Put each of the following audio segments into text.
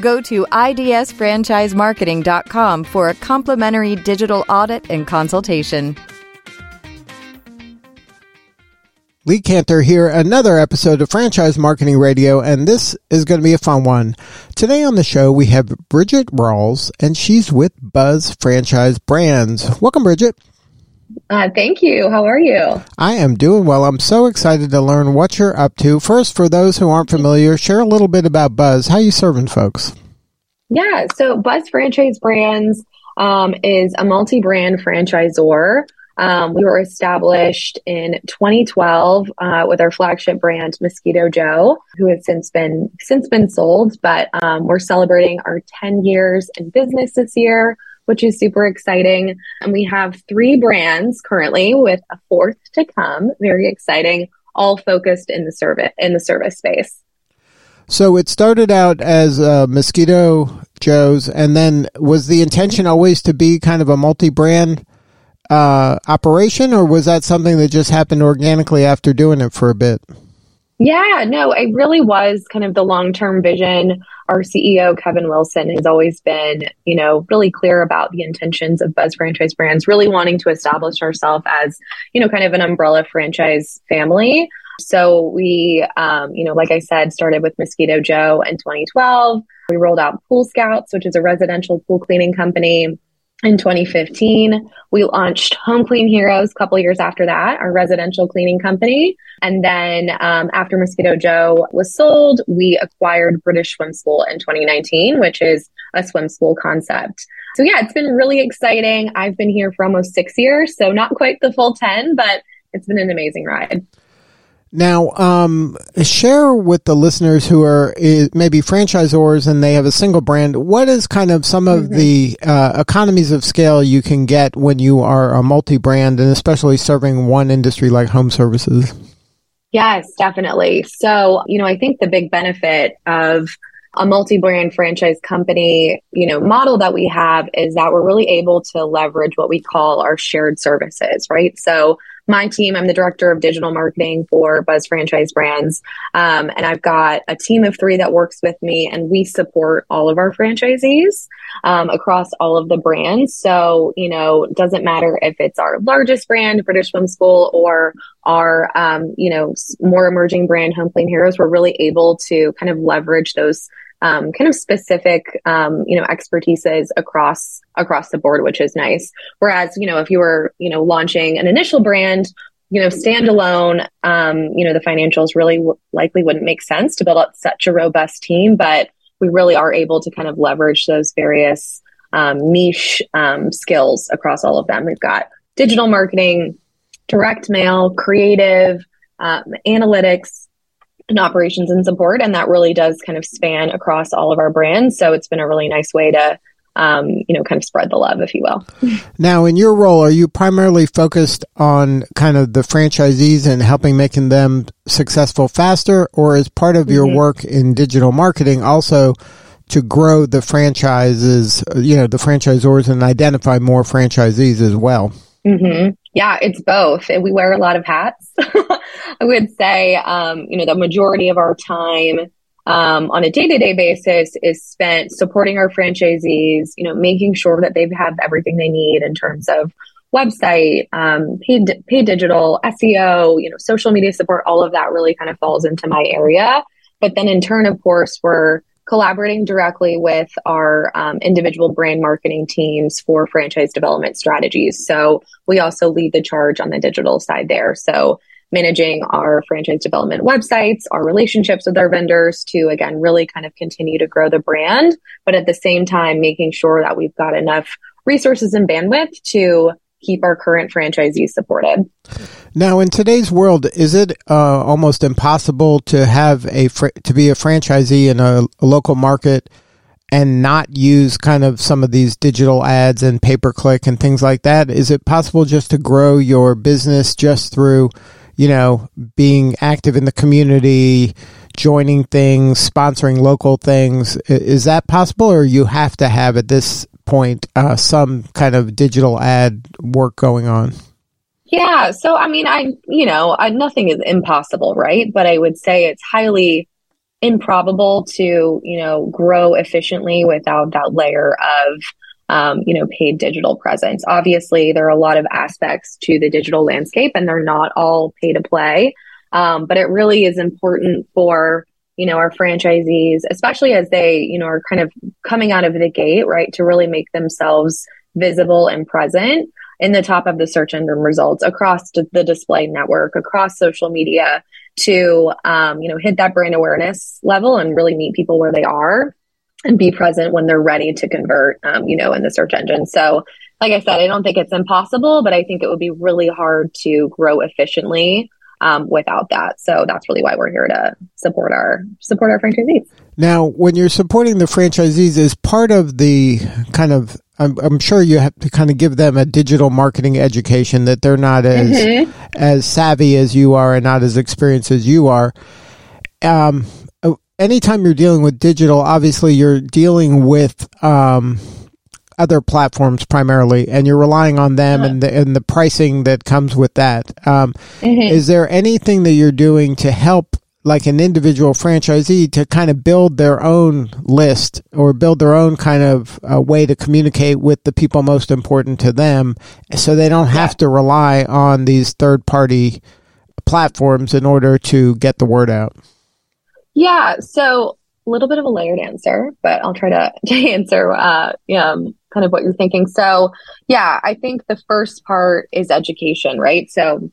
Go to idsfranchisemarketing.com for a complimentary digital audit and consultation. Lee Kantor here, another episode of Franchise Marketing Radio, and this is going to be a fun one. Today on the show, we have Bridget Rawls, and she's with Buzz Franchise Brands. Welcome, Bridget. Uh, thank you. How are you? I am doing well. I'm so excited to learn what you're up to. First, for those who aren't familiar, share a little bit about Buzz. How you serving folks? Yeah, so Buzz Franchise Brands um, is a multi-brand franchisor. Um, we were established in 2012 uh, with our flagship brand Mosquito Joe, who has since been since been sold. But um, we're celebrating our 10 years in business this year which is super exciting. And we have three brands currently with a fourth to come. Very exciting, all focused in the service in the service space. So it started out as uh, Mosquito Joe's, and then was the intention always to be kind of a multi-brand uh, operation, or was that something that just happened organically after doing it for a bit? Yeah, no, it really was kind of the long-term vision our CEO, Kevin Wilson, has always been, you know, really clear about the intentions of Buzz Franchise Brands, really wanting to establish ourselves as, you know, kind of an umbrella franchise family. So we, um, you know, like I said, started with Mosquito Joe in 2012. We rolled out Pool Scouts, which is a residential pool cleaning company in 2015. We launched Home Clean Heroes a couple years after that, our residential cleaning company. And then um, after Mosquito Joe was sold, we acquired British Swim School in 2019, which is a swim school concept. So yeah, it's been really exciting. I've been here for almost six years, so not quite the full 10, but it's been an amazing ride. Now, um, share with the listeners who are maybe franchisors and they have a single brand. What is kind of some of mm-hmm. the uh, economies of scale you can get when you are a multi-brand and especially serving one industry like home services? Yes, definitely. So, you know, I think the big benefit of a multi-brand franchise company, you know, model that we have is that we're really able to leverage what we call our shared services, right? So my team, I'm the director of digital marketing for Buzz Franchise Brands. Um, and I've got a team of three that works with me, and we support all of our franchisees um, across all of the brands. So, you know, doesn't matter if it's our largest brand, British Swim School, or our, um, you know, more emerging brand, Home Clean Heroes, we're really able to kind of leverage those um, kind of specific, um, you know, expertises across across the board, which is nice. Whereas, you know, if you were, you know, launching an initial brand, you know, standalone, um, you know, the financials really w- likely wouldn't make sense to build up such a robust team, but we really are able to kind of leverage those various um, niche um, skills across all of them. We've got digital marketing, direct mail, creative, um, analytics, and operations and support. And that really does kind of span across all of our brands. So it's been a really nice way to, um, you know, kind of spread the love, if you will. Now, in your role, are you primarily focused on kind of the franchisees and helping making them successful faster, or is part of your mm-hmm. work in digital marketing also to grow the franchises, you know, the franchisors and identify more franchisees as well? Mm-hmm. Yeah, it's both. We wear a lot of hats. I would say, um, you know, the majority of our time um, on a day-to-day basis is spent supporting our franchisees, you know, making sure that they have everything they need in terms of website, um, paid, paid digital, SEO, you know, social media support, all of that really kind of falls into my area. But then in turn, of course, we're collaborating directly with our um, individual brand marketing teams for franchise development strategies. So we also lead the charge on the digital side there. So managing our franchise development websites, our relationships with our vendors to again really kind of continue to grow the brand, but at the same time making sure that we've got enough resources and bandwidth to keep our current franchisees supported. Now, in today's world, is it uh, almost impossible to have a fr- to be a franchisee in a, a, local market and not use kind of some of these digital ads and pay per click and things like that? Is it possible just to grow your business just through, you know, being active in the community, joining things, sponsoring local things? Is that possible, or you have to have at this point uh, some kind of digital ad work going on? Yeah. So, I mean, I, you know, I, nothing is impossible, right? But I would say it's highly improbable to, you know, grow efficiently without that layer of, um, you know, paid digital presence. Obviously, there are a lot of aspects to the digital landscape and they're not all pay to play. Um, but it really is important for, you know, our franchisees, especially as they, you know, are kind of coming out of the gate, right, to really make themselves visible and present in the top of the search engine results across the display network, across social media to, um, you know, hit that brand awareness level and really meet people where they are and be present when they're ready to convert, um, you know, in the search engine. So, like I said, I don't think it's impossible, but I think it would be really hard to grow efficiently um, without that. So that's really why we're here to support our support our franchisees. Now, when you're supporting the franchisees, is part of the kind of I'm, I'm, sure you have to kind of give them a digital marketing education that they're not as mm-hmm. as savvy as you are and not as experienced as you are. Um, anytime you're dealing with digital, obviously you're dealing with um, other platforms primarily, and you're relying on them and the, and the pricing that comes with that. Um, mm-hmm. Is there anything that you're doing to help like an individual franchisee to kind of build their own list or build their own kind of uh, way to communicate with the people most important to them so they don't have yeah. to rely on these third party platforms in order to get the word out? Yeah, so a little bit of a layered answer, but I'll try to, to answer uh, um, kind of what you're thinking. So, yeah, I think the first part is education, right? So,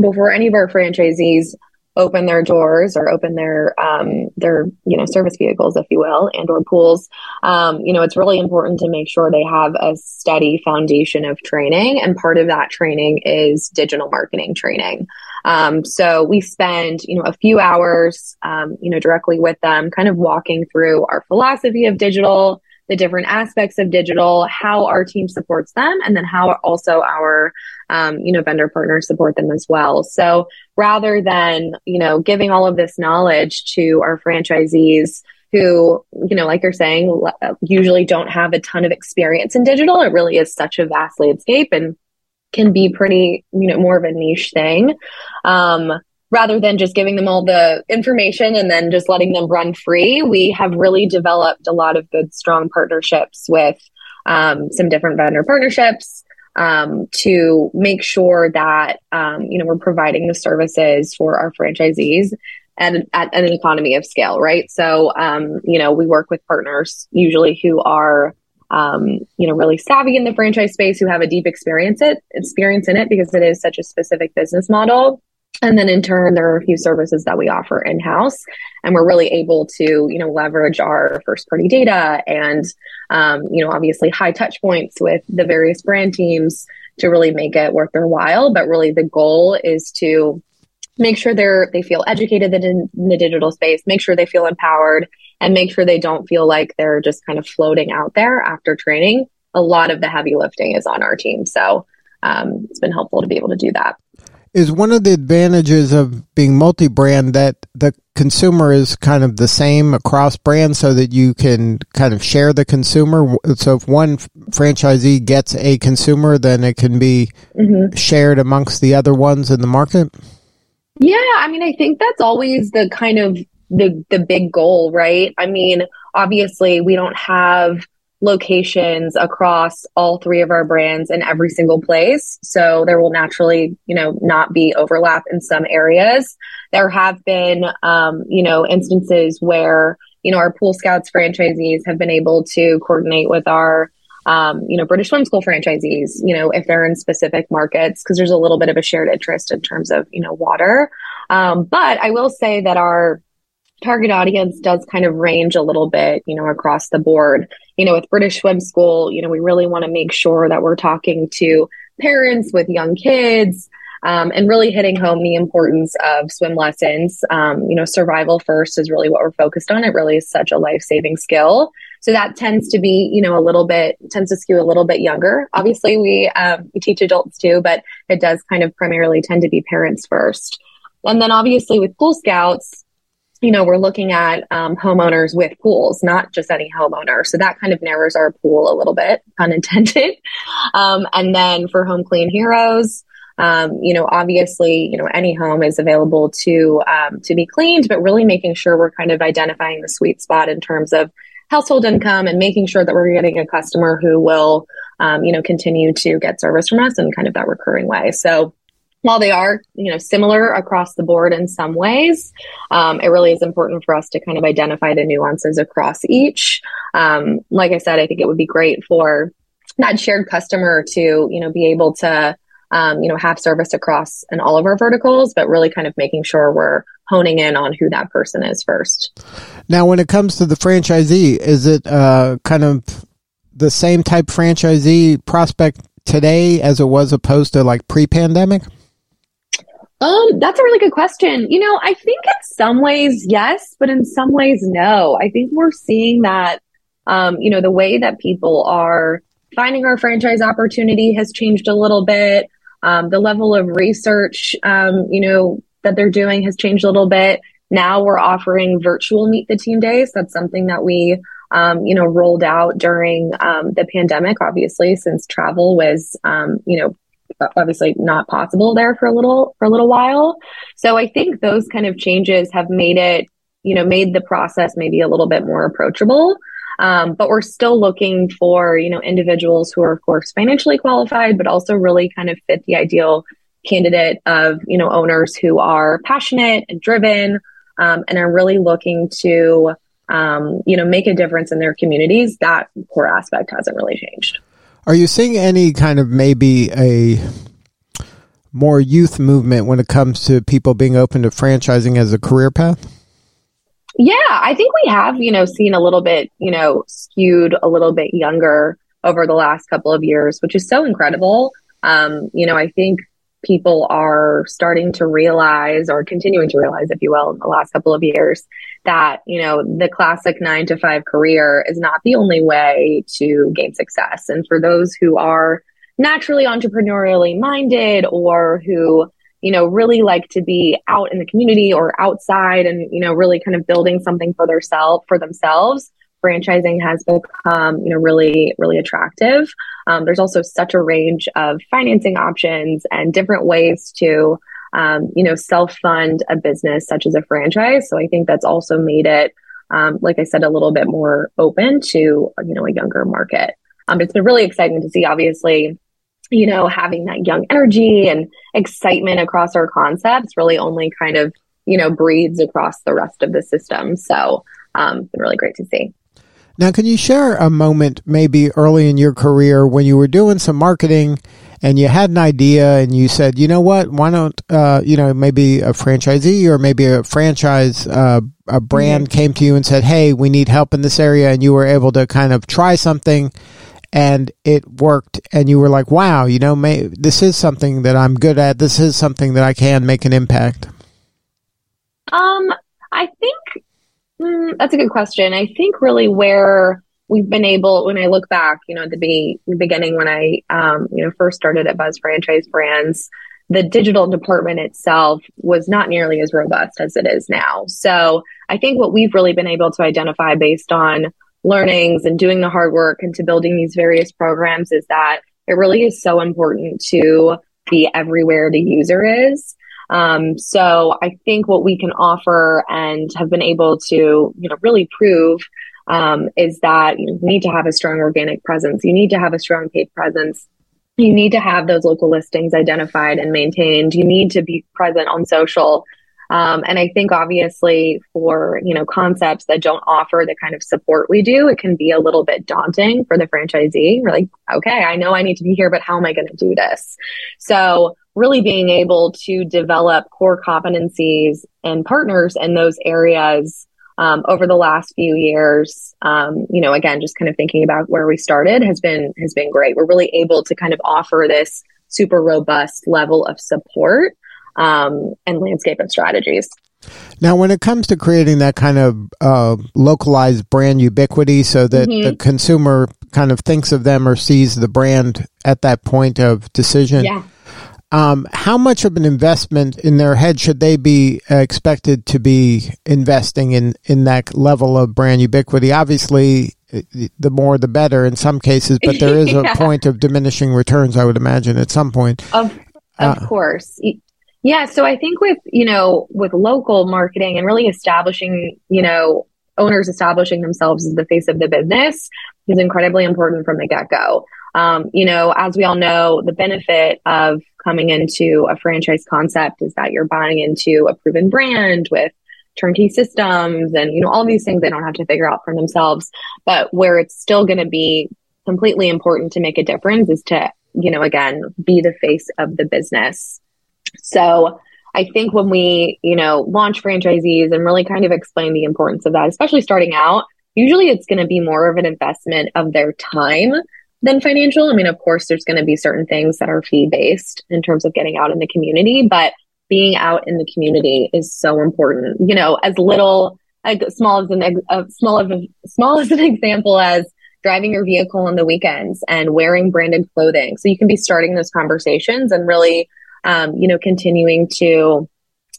before any of our franchisees open their doors or open their um, their you know service vehicles, if you will, and or pools, um, you know, it's really important to make sure they have a steady foundation of training, and part of that training is digital marketing training. Um, so we spend you know a few hours, um, you know, directly with them, kind of walking through our philosophy of digital the different aspects of digital, how our team supports them, and then how also our um, you know vendor partners support them as well. So rather than you know giving all of this knowledge to our franchisees who you know like you're saying usually don't have a ton of experience in digital, it really is such a vast landscape and can be pretty you know more of a niche thing. Um, rather than just giving them all the information and then just letting them run free, we have really developed a lot of good, strong partnerships with um, some different vendor partnerships um, to make sure that um, you know we're providing the services for our franchisees and at, at an economy of scale, right? So um, you know we work with partners usually who are um, you know, really savvy in the franchise space who have a deep experience it experience in it because it is such a specific business model. And then in turn, there are a few services that we offer in house, and we're really able to, you know, leverage our first party data and, um, you know, obviously high touch points with the various brand teams to really make it worth their while. But really, the goal is to make sure they're they feel educated in, in the digital space, make sure they feel empowered, and make sure they don't feel like they're just kind of floating out there after training. A lot of the heavy lifting is on our team, so um, it's been helpful to be able to do that is one of the advantages of being multi-brand that the consumer is kind of the same across brands so that you can kind of share the consumer. So if one franchisee gets a consumer then it can be mm-hmm. shared amongst the other ones in the market? Yeah i mean i think that's always the kind of the the big goal right? I mean obviously we don't have locations across all three of our brands in every single place. So there will naturally, you know, not be overlap in some areas. There have been, um, you know, instances where, you know, our Pool Scouts franchisees have been able to coordinate with our, um, you know, British Swim School franchisees, you know, if they're in specific markets, because there's a little bit of a shared interest in terms of, you know, water. Um, but I will say that our target audience does kind of range a little bit, you know, across the board. You know, with British Swim School, you know, we really want to make sure that we're talking to parents with young kids um, and really hitting home the importance of swim lessons. Um, you know, survival first is really what we're focused on. It really is such a life saving skill. So that tends to be, you know, a little bit tends to skew a little bit younger. Obviously, we um, we teach adults too, but it does kind of primarily tend to be parents first. And then obviously with Pool Scouts, you know, we're looking at um, homeowners with pools, not just any homeowner. So that kind of narrows our pool a little bit, pun intended. Um, and then for Home Clean Heroes, um, you know, obviously, you know, any home is available to um, to be cleaned, but really making sure we're kind of identifying the sweet spot in terms of household income and making sure that we're getting a customer who will, um, you know, continue to get service from us in kind of that recurring way. So while they are, you know, similar across the board in some ways, um, it really is important for us to kind of identify the nuances across each. Um, like I said, I think it would be great for that shared customer to, you know, be able to um, you know, have service across in all of our verticals, but really kind of making sure we're honing in on who that person is first. Now, when it comes to the franchisee, is it uh, kind of the same type franchisee prospect today as it was opposed to like pre-pandemic? Um, that's a really good question. You know, I think in some ways, yes, but in some ways, no. I think we're seeing that, um, you know, the way that people are finding our franchise opportunity has changed a little bit. Um, the level of research, um, you know, that they're doing has changed a little bit. Now we're offering virtual meet the team days. That's something that we, um, you know, rolled out during um, the pandemic, obviously, since travel was, you know, obviously not possible there for a little for a little while. So I think those kind of changes have made it, you know, made the process maybe a little bit more approachable. Um, but we're still looking for, you know, individuals who are, of course, financially qualified, but also really kind of fit the ideal candidate of, you know, owners who are passionate and driven um, and are really looking to, um, you know, make a difference in their communities. That core aspect hasn't really changed. Are you seeing any kind of maybe a more youth movement when it comes to people being open to franchising as a career path? Yeah, I think we have, you know, seen a little bit, you know, skewed a little bit younger over the last couple of years, which is so incredible. Um, you know, I think people are starting to realize or continuing to realize, if you will, in the last couple of years that, you know, the classic nine to five career is not the only way to gain success. And for those who are naturally entrepreneurially minded or who you know, really like to be out in the community or outside and, you know, really kind of building something for their self for themselves. Franchising has become, you know, really, really attractive. Um, there's also such a range of financing options and different ways to, um, you know, self fund a business such as a franchise. So I think that's also made it, um, like I said, a little bit more open to, you know, a younger market. Um, it's been really exciting to see, obviously, you know, having that young energy and excitement across our concepts really only kind of, you know, breeds across the rest of the system. So, um, it's been really great to see. Now, can you share a moment maybe early in your career when you were doing some marketing and you had an idea and you said, you know what, why don't, uh, you know, maybe a franchisee or maybe a franchise, uh, a brand mm-hmm. came to you and said, hey, we need help in this area and you were able to kind of try something and it worked and you were like wow you know may, this is something that i'm good at. This is something that i can make an impact um i think mm, that's a good question i think really where we've been able when i look back you know at the, be- beginning when i um, you know first started at buzz franchise brands the digital department itself was not nearly as robust as it is now so i think what we've really been able to identify based on learnings and doing the hard work into building these various programs is that it really is so important to be everywhere the user is. Um, so I think what we can offer and have been able to, you know, really prove um, is that you need to have a strong organic presence. You need to have a strong paid presence. You need to have those local listings identified and maintained. You need to be present on social. Um, and I think obviously for, you know, concepts that don't offer the kind of support we do, it can be a little bit daunting for the franchisee. We're like, okay, I know I need to be here, but how am I going to do this? So really being able to develop core competencies and partners in those areas um, over the last few years, um, you know, again, just kind of thinking about where we started has been has been great. We're really able to kind of offer this super robust level of support um, and landscape of strategies. Now, when it comes to creating that kind of uh, localized brand ubiquity so that mm-hmm. the consumer kind of thinks of them or sees the brand at that point of decision, yeah. um, how much of an investment in their head should they be expected to be investing in, in that level of brand ubiquity? Obviously, the more the better in some cases, but there is yeah. a point of diminishing returns, I would imagine, at some point. Of, of uh, course. Yeah. So I think with, you know, with local marketing and really establishing, you know, owners establishing themselves as the face of the business is incredibly important from the get go. Um, you know, as we all know, the benefit of coming into a franchise concept is that you're buying into a proven brand with turnkey systems and, you know, all these things they don't have to figure out for themselves. But where it's still going to be completely important to make a difference is to, you know, again, be the face of the business so I think when we, you know, launch franchisees and really kind of explain the importance of that, especially starting out, usually it's going to be more of an investment of their time than financial. I mean, of course, there's going to be certain things that are fee based in terms of getting out in the community, but being out in the community is so important. You know, as little, as small as an uh, small of small as an example as driving your vehicle on the weekends and wearing branded clothing. So you can be starting those conversations and really um, you know, continuing to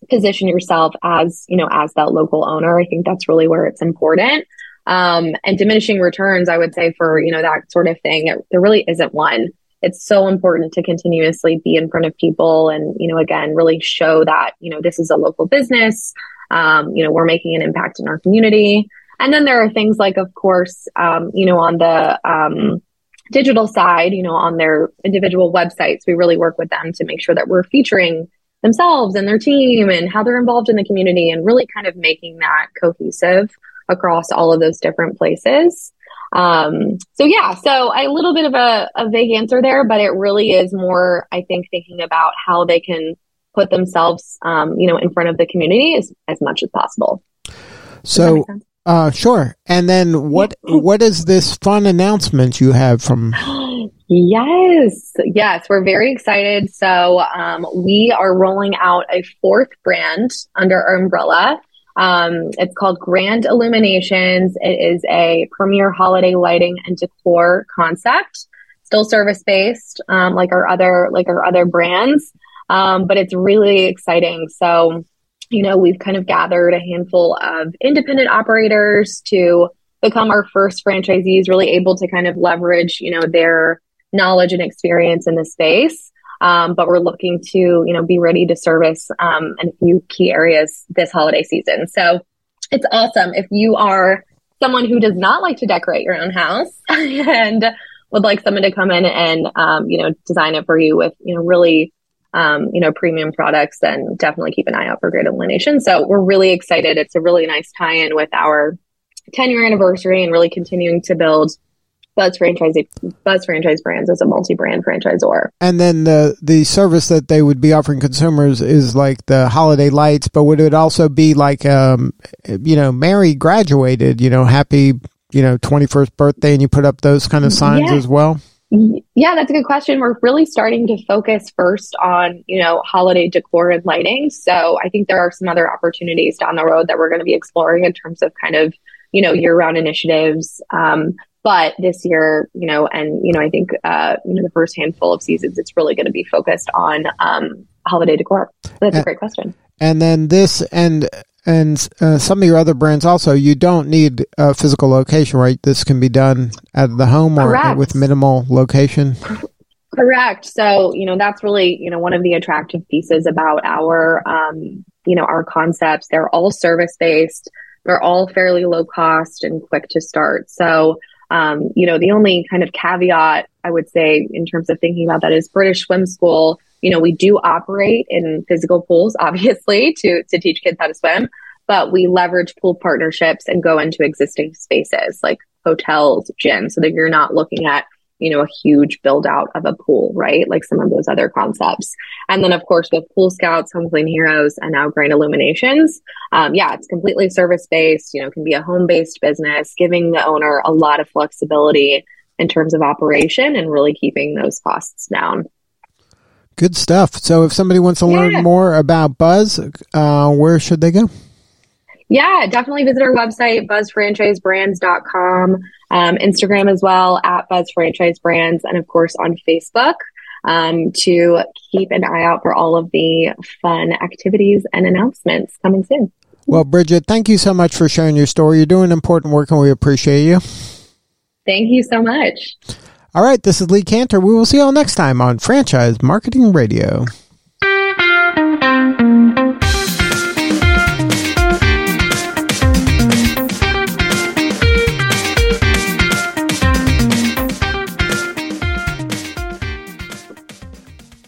position yourself as, you know, as that local owner. I think that's really where it's important. Um, and diminishing returns, I would say for, you know, that sort of thing, it, there really isn't one. It's so important to continuously be in front of people and, you know, again, really show that, you know, this is a local business. Um, you know, we're making an impact in our community. And then there are things like, of course, um, you know, on the, um, digital side, you know, on their individual websites, we really work with them to make sure that we're featuring themselves and their team and how they're involved in the community and really kind of making that cohesive across all of those different places. Um, so yeah, so a little bit of a, a vague answer there, but it really is more, I think, thinking about how they can put themselves, um, you know, in front of the community as, as much as possible. So uh, sure. And then what what is this fun announcement you have from? Yes, yes, we're very excited. So um, we are rolling out a fourth brand under our umbrella. Um, it's called Grand Illuminations. It is a premier holiday lighting and decor concept, still service based, um, like our other like our other brands, um, but it's really exciting. So you know, we've kind of gathered a handful of independent operators to become our first franchisees, really able to kind of leverage, you know, their knowledge and experience in the space. Um, but we're looking to, you know, be ready to service um, in a few key areas this holiday season. So it's awesome if you are someone who does not like to decorate your own house and would like someone to come in and, um, you know, design it for you with, you know, really um, you know, premium products, then definitely keep an eye out for Grand Illumination. So we're really excited. It's a really nice tie-in with our 10 year anniversary and really continuing to build Buzz franchise Buzz franchise brands as a multi-brand franchisor. And then the the service that they would be offering consumers is like the holiday lights, but would it also be like um you know, Mary graduated, you know, happy, you know, 21st birthday and you put up those kind of signs as well? Yeah, that's a good question. We're really starting to focus first on, you know, holiday decor and lighting. So I think there are some other opportunities down the road that we're going to be exploring in terms of kind of, you know, year round initiatives. Um, but this year, you know, and, you know, I think, uh, you know, the first handful of seasons, it's really going to be focused on, um, holiday decor. That's a great question. And then this, and and uh, some of your other brands also, you don't need a physical location, right? This can be done at the home or Correct. with minimal location. Correct. So, you know, that's really, you know, one of the attractive pieces about our, um, you know, our concepts. They're all service based. They're all fairly low cost and quick to start. So, um, you know, the only kind of caveat I would say in terms of thinking about that is British Swim School you know, we do operate in physical pools, obviously, to, to teach kids how to swim, but we leverage pool partnerships and go into existing spaces like hotels, gyms, so that you're not looking at, you know, a huge build out of a pool, right? Like some of those other concepts. And then, of course, with Pool Scouts, Home Clean Heroes, and now Grand Illuminations, um, yeah, it's completely service based, you know, can be a home based business, giving the owner a lot of flexibility in terms of operation and really keeping those costs down. Good stuff. So, if somebody wants to yeah. learn more about Buzz, uh, where should they go? Yeah, definitely visit our website, buzzfranchisebrands.com, um, Instagram as well, at buzzfranchisebrands, and of course on Facebook um, to keep an eye out for all of the fun activities and announcements coming soon. Well, Bridget, thank you so much for sharing your story. You're doing important work and we appreciate you. Thank you so much. All right, this is Lee Kantor. We will see you all next time on Franchise Marketing Radio.